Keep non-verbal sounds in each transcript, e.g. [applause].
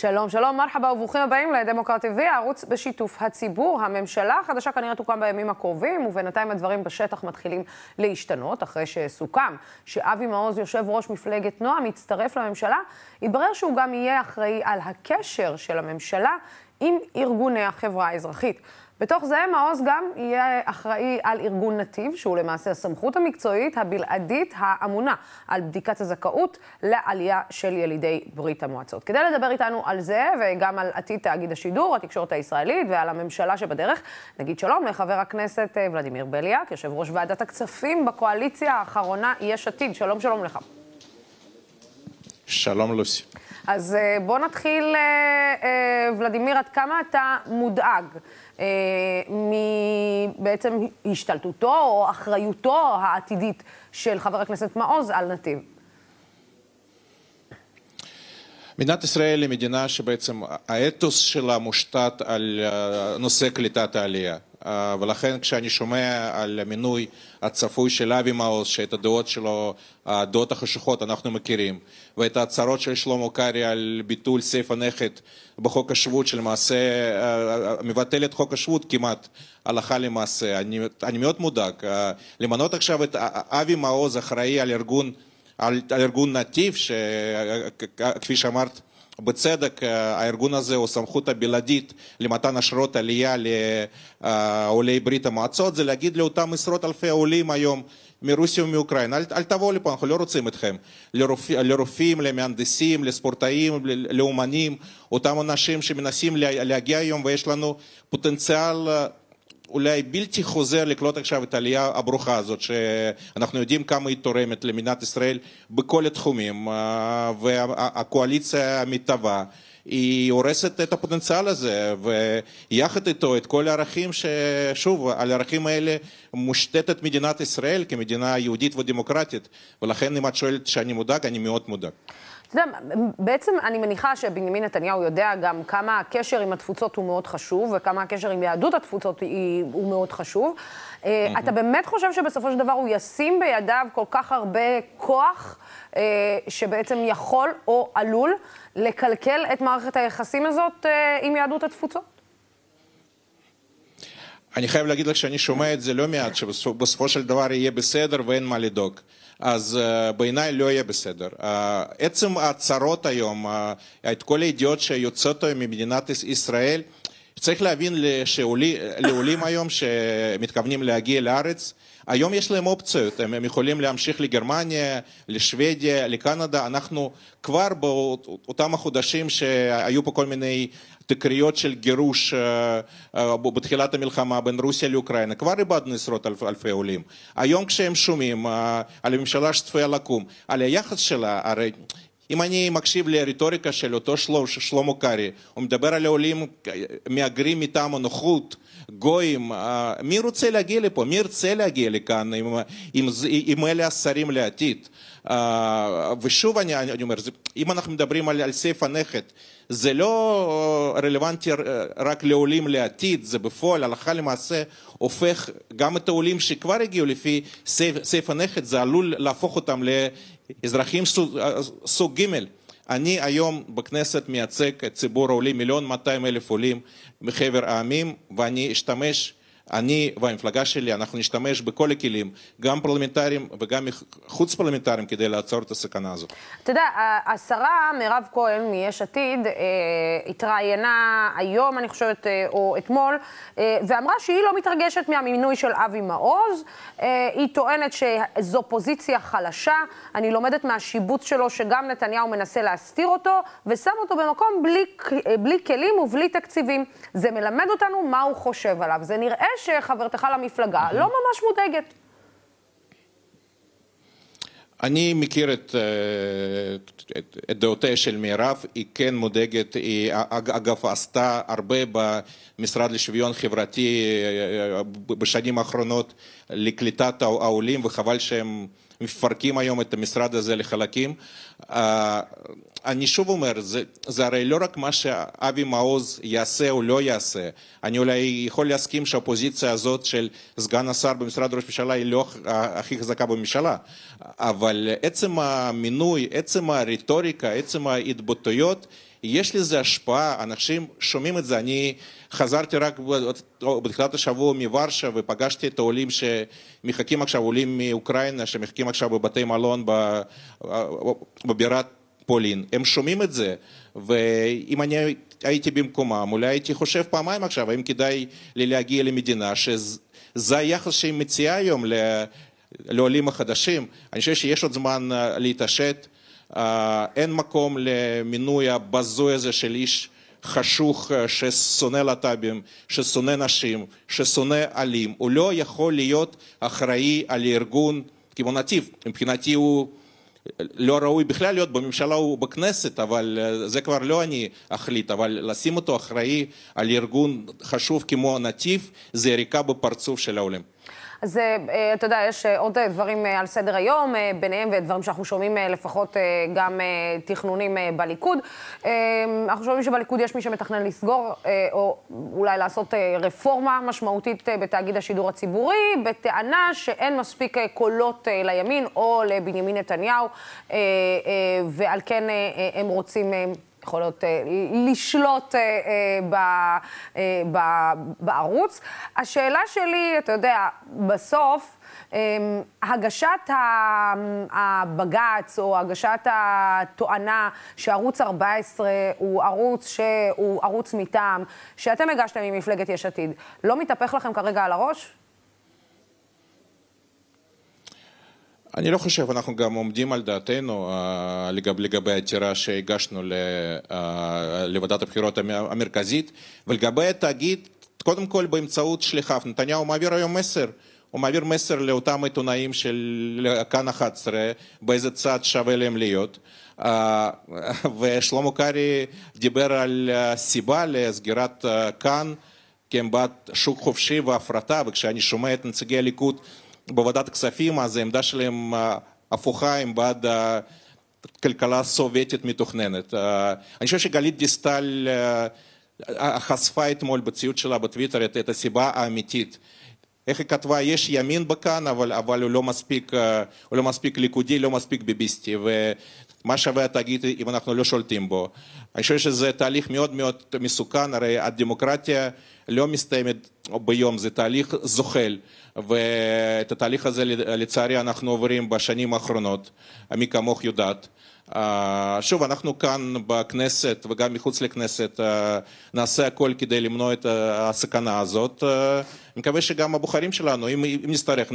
שלום, שלום, מרחבה וברוכים הבאים לדמוקרט TV, הערוץ בשיתוף הציבור. הממשלה החדשה כנראה תוקם בימים הקרובים, ובינתיים הדברים בשטח מתחילים להשתנות. אחרי שסוכם שאבי מעוז, יושב ראש מפלגת נועם, יצטרף לממשלה, התברר שהוא גם יהיה אחראי על הקשר של הממשלה עם ארגוני החברה האזרחית. בתוך זה מעוז גם יהיה אחראי על ארגון נתיב, שהוא למעשה הסמכות המקצועית הבלעדית האמונה על בדיקת הזכאות לעלייה של ילידי ברית המועצות. כדי לדבר איתנו על זה וגם על עתיד תאגיד השידור, התקשורת הישראלית ועל הממשלה שבדרך, נגיד שלום לחבר הכנסת אה, ולדימיר בליאק, יושב ראש ועדת הכספים בקואליציה האחרונה יש עתיד. שלום, שלום לך. שלום לוסי. אז אה, בוא נתחיל, אה, ולדימיר, עד כמה אתה מודאג מבעצם השתלטותו או אחריותו העתידית של חבר הכנסת מעוז על נתיב? מדינת ישראל היא מדינה שבעצם האתוס שלה מושתת על נושא קליטת העלייה. ולכן כשאני שומע על המינוי הצפוי של אבי מעוז, שאת הדעות שלו, הדעות החשוכות אנחנו מכירים, ואת ההצהרות של שלמה קרעי על ביטול סעיף הנכד בחוק השבות, שלמעשה מבטל את חוק השבות כמעט הלכה למעשה. אני, אני מאוד מודאג. למנות עכשיו את אבי מעוז אחראי על ארגון, על, על ארגון נתיב, שכפי שאמרת, בצדק הארגון הזה הוא סמכות הבלעדית למתן אשרות עלייה לעולי ברית המועצות, זה להגיד לאותם עשרות אלפי עולים היום מרוסיה ומאוקראינה, אל, אל תבואו לפה, אנחנו לא רוצים אתכם. לרופ, לרופאים, למהנדסים, לספורטאים, לאומנים, אותם אנשים שמנסים להגיע היום ויש לנו פוטנציאל אולי בלתי חוזר לקלוט עכשיו את העלייה הברוכה הזאת, שאנחנו יודעים כמה היא תורמת למדינת ישראל בכל התחומים, והקואליציה המתהווה. היא הורסת את הפוטנציאל הזה, ויחד איתו את כל הערכים ששוב, על הערכים האלה מושתתת מדינת ישראל כמדינה יהודית ודמוקרטית, ולכן אם את שואלת שאני מודאג, אני מאוד מודאג. אתה יודע, בעצם אני מניחה שבנימין נתניהו יודע גם כמה הקשר עם התפוצות הוא מאוד חשוב, וכמה הקשר עם יהדות התפוצות היא, הוא מאוד חשוב. Mm-hmm. אתה באמת חושב שבסופו של דבר הוא ישים בידיו כל כך הרבה כוח, אה, שבעצם יכול או עלול לקלקל את מערכת היחסים הזאת אה, עם יהדות התפוצות? אני חייב להגיד לך שאני שומע את זה לא מעט, שבסופו של דבר יהיה בסדר ואין מה לדאוג. אז uh, בעיניי לא יהיה בסדר. Uh, עצם ההצהרות היום, uh, את כל הידיעות שיוצאות היום ממדינת ישראל, צריך להבין שלעולים היום שמתכוונים להגיע לארץ, היום יש להם אופציות, הם, הם יכולים להמשיך לגרמניה, לשוודיה, לקנדה, אנחנו כבר באותם החודשים שהיו פה כל מיני תקריות של גירוש בתחילת המלחמה בין רוסיה לאוקראינה, כבר איבדנו עשרות אלפי עולים. היום כשהם שומעים על הממשלה שצפויה לקום, על היחס שלה, הרי אם אני מקשיב לרטוריקה של אותו שלמה קרעי, הוא מדבר על העולים מהגרים מטעם הנוחות, גויים, מי רוצה להגיע לפה? מי ירצה להגיע לכאן אם, אם, אם אלה השרים לעתיד? ושוב אני, אני אומר, אם אנחנו מדברים על, על סעיף הנכד, זה לא רלוונטי רק לעולים לעתיד, זה בפועל, הלכה למעשה, הופך גם את העולים שכבר הגיעו לפי סעיף, סעיף הנכד, זה עלול להפוך אותם לאזרחים סוג, סוג ג'. אני היום בכנסת מייצג את ציבור העולים, מיליון 200 אלף עולים מחבר העמים, ואני אשתמש אני והמפלגה שלי, אנחנו נשתמש בכל הכלים, גם פרלמנטריים וגם חוץ פרלמנטריים, כדי לעצור את הסכנה הזאת. אתה יודע, השרה מירב כהן מיש עתיד אה, התראיינה היום, אני חושבת, אה, או אתמול, אה, ואמרה שהיא לא מתרגשת מהמינוי של אבי מעוז. היא טוענת שזו פוזיציה חלשה. אני לומדת מהשיבוץ שלו שגם נתניהו מנסה להסתיר אותו, ושם אותו במקום בלי, בלי כלים ובלי תקציבים. זה מלמד אותנו מה הוא חושב עליו. זה נראה שחברתך למפלגה לא ממש מודאגת. אני מכיר את, את, את דעותיה של מירב, היא כן מודאגת, היא אגב עשתה הרבה במשרד לשוויון חברתי בשנים האחרונות לקליטת העולים וחבל שהם מפרקים היום את המשרד הזה לחלקים. אני שוב אומר, זה, זה הרי לא רק מה שאבי מעוז יעשה או לא יעשה. אני אולי יכול להסכים שהאופוזיציה הזאת של סגן השר במשרד ראש הממשלה היא לא הכי חזקה בממשלה, אבל עצם המינוי, עצם הרטוריקה, עצם ההתבטאויות, יש לזה השפעה, אנשים שומעים את זה. אני חזרתי רק בתחילת השבוע מוורשה ופגשתי את העולים שמחכים עכשיו, עולים מאוקראינה, שמחכים עכשיו בבתי מלון בבירת פולין. הם שומעים את זה, ואם אני הייתי במקומם, אולי הייתי חושב פעמיים עכשיו, האם כדאי לי להגיע למדינה שזה היחס שהיא מציעה היום לעולים החדשים. אני חושב שיש עוד זמן להתעשת. אין מקום למינוי הבזוי הזה של איש חשוך ששונא להט"בים, ששונא נשים, ששונא אלים. הוא לא יכול להיות אחראי על ארגון כמו נתיב. מבחינתי הוא לא ראוי בכלל להיות בממשלה ובכנסת, אבל זה כבר לא אני אחליט, אבל לשים אותו אחראי על ארגון חשוב כמו נתיב, זה יריקה בפרצוף של העולים. אז אה, אתה יודע, יש אה, עוד דברים אה, על סדר היום, ביניהם ודברים שאנחנו שומעים לפחות גם תכנונים בליכוד. אנחנו שומעים שבליכוד יש מי שמתכנן לסגור, או אולי לעשות רפורמה משמעותית בתאגיד השידור הציבורי, בטענה שאין מספיק קולות לימין או לבנימין נתניהו, ועל כן הם רוצים... יכול להיות אה, לשלוט אה, אה, בערוץ. השאלה שלי, אתה יודע, בסוף, הגשת הבג"ץ או הגשת התואנה שערוץ 14 הוא ערוץ שהוא ערוץ מטעם, שאתם הגשתם ממפלגת יש עתיד, לא מתהפך לכם כרגע על הראש? אני לא חושב, אנחנו גם עומדים על דעתנו uh, לגב, לגבי העתירה שהגשנו uh, לוועדת הבחירות המרכזית, ולגבי התאגיד, קודם כל באמצעות שליחיו. נתניהו מעביר היום מסר, הוא מעביר מסר לאותם עיתונאים של כאן 11, באיזה צד שווה להם להיות. Uh, [laughs] ושלמה קרעי דיבר על סיבה לסגירת כאן, כי הם בעד שוק חופשי והפרטה, וכשאני שומע את נציגי הליכוד בוועדת הכספים, אז העמדה שלהם הפוכה, הם בעד כלכלה סובייטית מתוכננת. אני חושב שגלית דיסטל חשפה אתמול בציוץ שלה בטוויטר את, את הסיבה האמיתית. איך היא כתבה, יש ימין בכאן, אבל, אבל הוא, לא מספיק, הוא לא מספיק ליכודי, לא מספיק ביביסטי, ומה שווה התאגיד אם אנחנו לא שולטים בו. אני חושב שזה תהליך מאוד מאוד מסוכן, הרי הדמוקרטיה לא מסתיימת ביום, זה תהליך זוחל, ואת התהליך הזה לצערי אנחנו עוברים בשנים האחרונות, מי כמוך יודעת. שוב, אנחנו כאן בכנסת וגם מחוץ לכנסת נעשה הכל כדי למנוע את הסכנה הזאת. אני מקווה שגם הבוחרים שלנו, אם, אם נצטרך,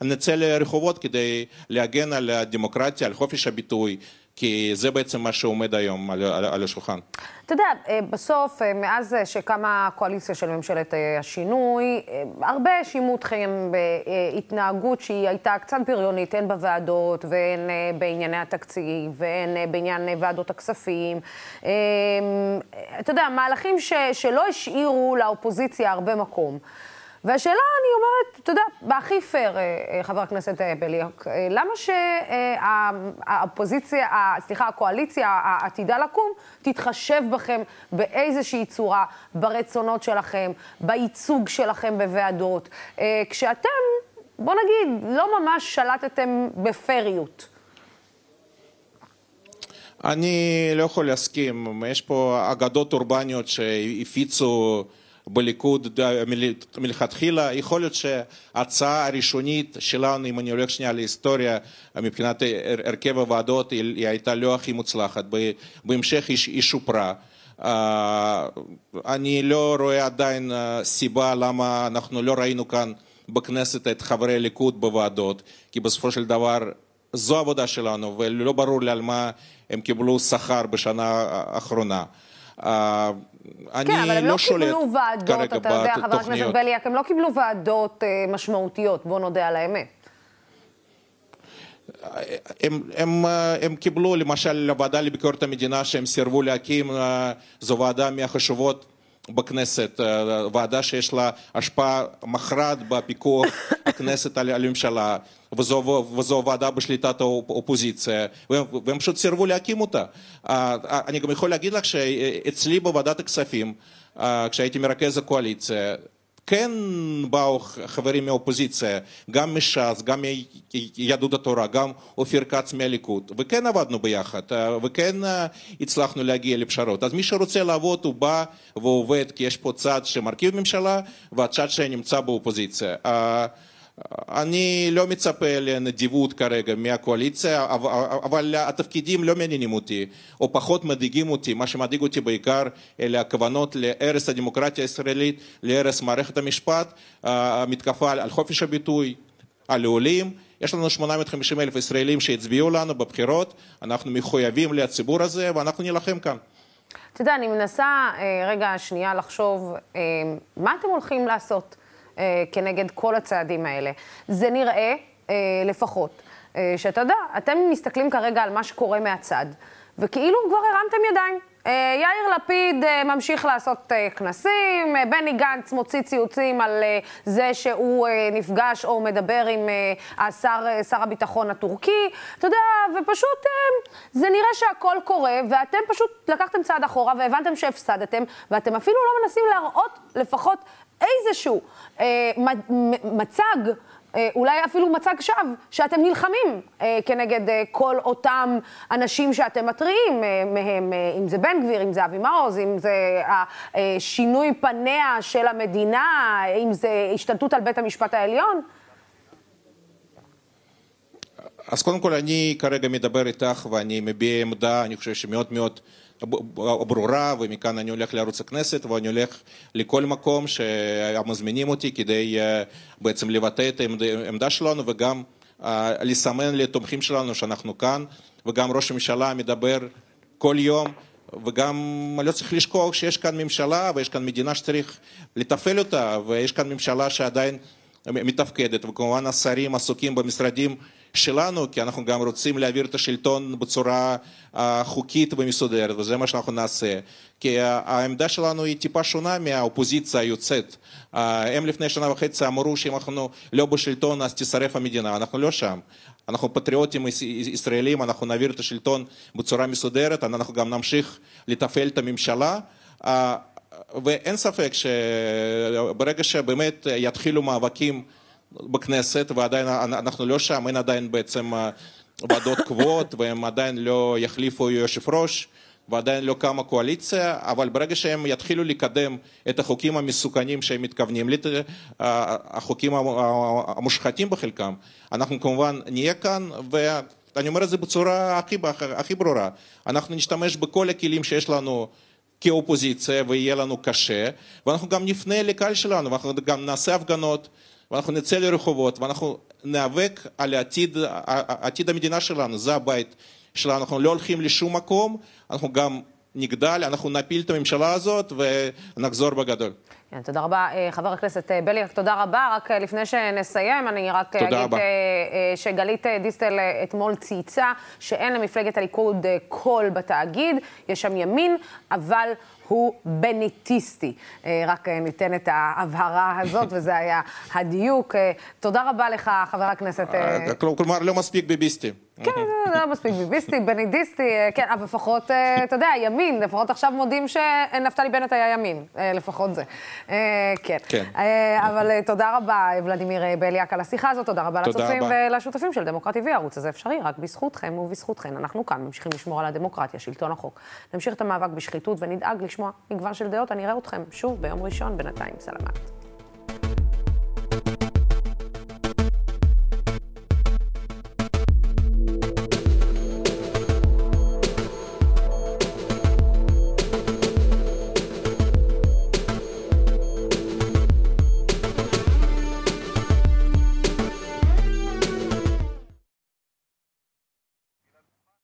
נצא לרחובות כדי להגן על הדמוקרטיה, על חופש הביטוי, כי זה בעצם מה שעומד היום על, על, על השולחן. אתה יודע, אה, בסוף, אה, מאז שקמה הקואליציה של ממשלת אה, השינוי, הרבה האשימו אתכם בהתנהגות שהיא הייתה קצת בריונית, הן בוועדות והן בענייני התקציב והן בעניין ועדות הכספים. אתה יודע, מהלכים ש, שלא השאירו לאופוזיציה הרבה מקום. והשאלה, אני אומרת, אתה יודע, בהכי פייר, אה, אה, חבר הכנסת אה, בליאק, למה שהאופוזיציה, סליחה, הקואליציה העתידה לקום, תתחשב בכם באיזושהי צורה, ברצונות שלכם, בייצוג שלכם בוועדות, כשאתם, בוא נגיד, לא ממש שלטתם בפייריות. אני לא יכול להסכים, יש פה אגדות אורבניות שהפיצו בליכוד מלכתחילה, יכול להיות שההצעה הראשונית שלנו, אם אני הולך שנייה להיסטוריה, מבחינת הרכב הוועדות, היא הייתה לא הכי מוצלחת, בהמשך היא שופרה. אני לא רואה עדיין סיבה למה אנחנו לא ראינו כאן בכנסת את חברי הליכוד בוועדות, כי בסופו של דבר זו העבודה שלנו, ולא ברור לי על מה הם קיבלו שכר בשנה האחרונה. אני כן, אבל הם לא, לא קיבלו ועדות, אתה יודע, חבר הכנסת בליאק, הם לא קיבלו ועדות uh, משמעותיות, בוא נודה על האמת. הם, הם, הם קיבלו למשל לוועדה לביקורת המדינה שהם סירבו להקים, זו ועדה מהחשובות בכנסת, ועדה שיש לה השפעה מכרעת בפיקוח [coughs] הכנסת על הממשלה, וזו, וזו ועדה בשליטת האופוזיציה, והם, והם פשוט סירבו להקים אותה. אני גם יכול להגיד לך שאצלי בוועדת הכספים, כשהייתי מרכז הקואליציה, כן באו חברים מהאופוזיציה, גם מש"ס, גם מיהדות התורה, גם אופיר כץ מהליכוד, וכן עבדנו ביחד, וכן הצלחנו להגיע לפשרות. אז מי שרוצה לעבוד הוא בא ועובד, כי יש פה צד שמרכיב ממשלה, והצד שנמצא באופוזיציה. אני לא מצפה לנדיבות כרגע מהקואליציה, אבל התפקידים לא מעניינים אותי, או פחות מדאיגים אותי. מה שמדאיג אותי בעיקר אלה הכוונות להרס הדמוקרטיה הישראלית, להרס מערכת המשפט, המתקפה על חופש הביטוי, על העולים. יש לנו 850 אלף ישראלים שהצביעו לנו בבחירות, אנחנו מחויבים לציבור הזה ואנחנו נילחם כאן. אתה יודע, אני מנסה רגע שנייה לחשוב, מה אתם הולכים לעשות? אה, כנגד כל הצעדים האלה. זה נראה, אה, לפחות, אה, שאתה יודע, אתם מסתכלים כרגע על מה שקורה מהצד, וכאילו כבר הרמתם ידיים. יאיר לפיד ממשיך לעשות כנסים, בני גנץ מוציא ציוצים על זה שהוא נפגש או מדבר עם השר, שר הביטחון הטורקי, אתה יודע, ופשוט זה נראה שהכל קורה, ואתם פשוט לקחתם צעד אחורה והבנתם שהפסדתם, ואתם אפילו לא מנסים להראות לפחות איזשהו אה, מצג, אה, אולי אפילו מצג שווא, שאתם נלחמים אה, כנגד אה, כל אותם אנשים שאתם מתריעים אה, מהם, אה, אם זה בן גביר, אם זה אבי מעוז, אם זה אה, שינוי פניה של המדינה, אם זה השתלטות על בית המשפט העליון. אז קודם כל אני כרגע מדבר איתך ואני מביע עמדה, אני חושב שמאוד מאוד ברורה, ומכאן אני הולך לערוץ הכנסת ואני הולך לכל מקום שמזמינים אותי כדי בעצם לבטא את העמדה שלנו וגם לסמן לתומכים שלנו שאנחנו כאן, וגם ראש הממשלה מדבר כל יום וגם לא צריך לשכוח שיש כאן ממשלה ויש כאן מדינה שצריך לתפעל אותה ויש כאן ממשלה שעדיין מתפקדת וכמובן השרים עסוקים במשרדים שלנו, כי אנחנו גם רוצים להעביר את השלטון בצורה חוקית ומסודרת, וזה מה שאנחנו נעשה. כי העמדה שלנו היא טיפה שונה מהאופוזיציה היוצאת. הם לפני שנה וחצי אמרו שאם אנחנו לא בשלטון אז תישרף המדינה, אנחנו לא שם. אנחנו פטריוטים ישראלים, אנחנו נעביר את השלטון בצורה מסודרת, אנחנו גם נמשיך לתפעל את הממשלה. ואין ספק שברגע שבאמת יתחילו מאבקים בכנסת, ועדיין אנחנו לא שם, אין עדיין בעצם ועדות קבועות, והם עדיין לא יחליפו יושב ראש, ועדיין לא קמה קואליציה, אבל ברגע שהם יתחילו לקדם את החוקים המסוכנים שהם מתכוונים, החוקים המושחתים בחלקם, אנחנו כמובן נהיה כאן, ואני אומר את זה בצורה הכי, הכי ברורה, אנחנו נשתמש בכל הכלים שיש לנו כאופוזיציה ויהיה לנו קשה, ואנחנו גם נפנה לקהל שלנו, ואנחנו גם נעשה הפגנות, ואנחנו נצא לרחובות, ואנחנו ניאבק על עתיד, עתיד המדינה שלנו, זה הבית שלנו, אנחנו לא הולכים לשום מקום, אנחנו גם נגדל, אנחנו נפיל את הממשלה הזאת ונחזור בגדול. כן, תודה רבה, חבר הכנסת בליאק, תודה רבה. רק לפני שנסיים, אני רק אגיד רבה. שגלית דיסטל אתמול צייצה שאין למפלגת הליכוד קול בתאגיד, יש שם ימין, אבל הוא בניטיסטי. רק ניתן את ההבהרה הזאת, וזה היה הדיוק. תודה רבה לך, חבר הכנסת... כלומר, לא מספיק ביביסטי. כן, זה לא מספיק ביביסטי, בנידיסטי, כן, אבל לפחות, אתה יודע, ימין, לפחות עכשיו מודים שנפתלי בנט היה ימין, לפחות זה. כן. כן. אבל תודה רבה, ולדימיר בליאק, על השיחה הזאת, תודה רבה לצופים ולשותפים של דמוקרט TV, הערוץ הזה אפשרי רק בזכותכם ובזכותכן. אנחנו כאן ממשיכים לשמור על הדמוקרטיה, שלטון החוק. נמשיך את המאבק בשחיתות ונדאג לשמוע מגוון של דעות, אני אראה אתכם שוב ביום ראשון, בינתיים, סלמת.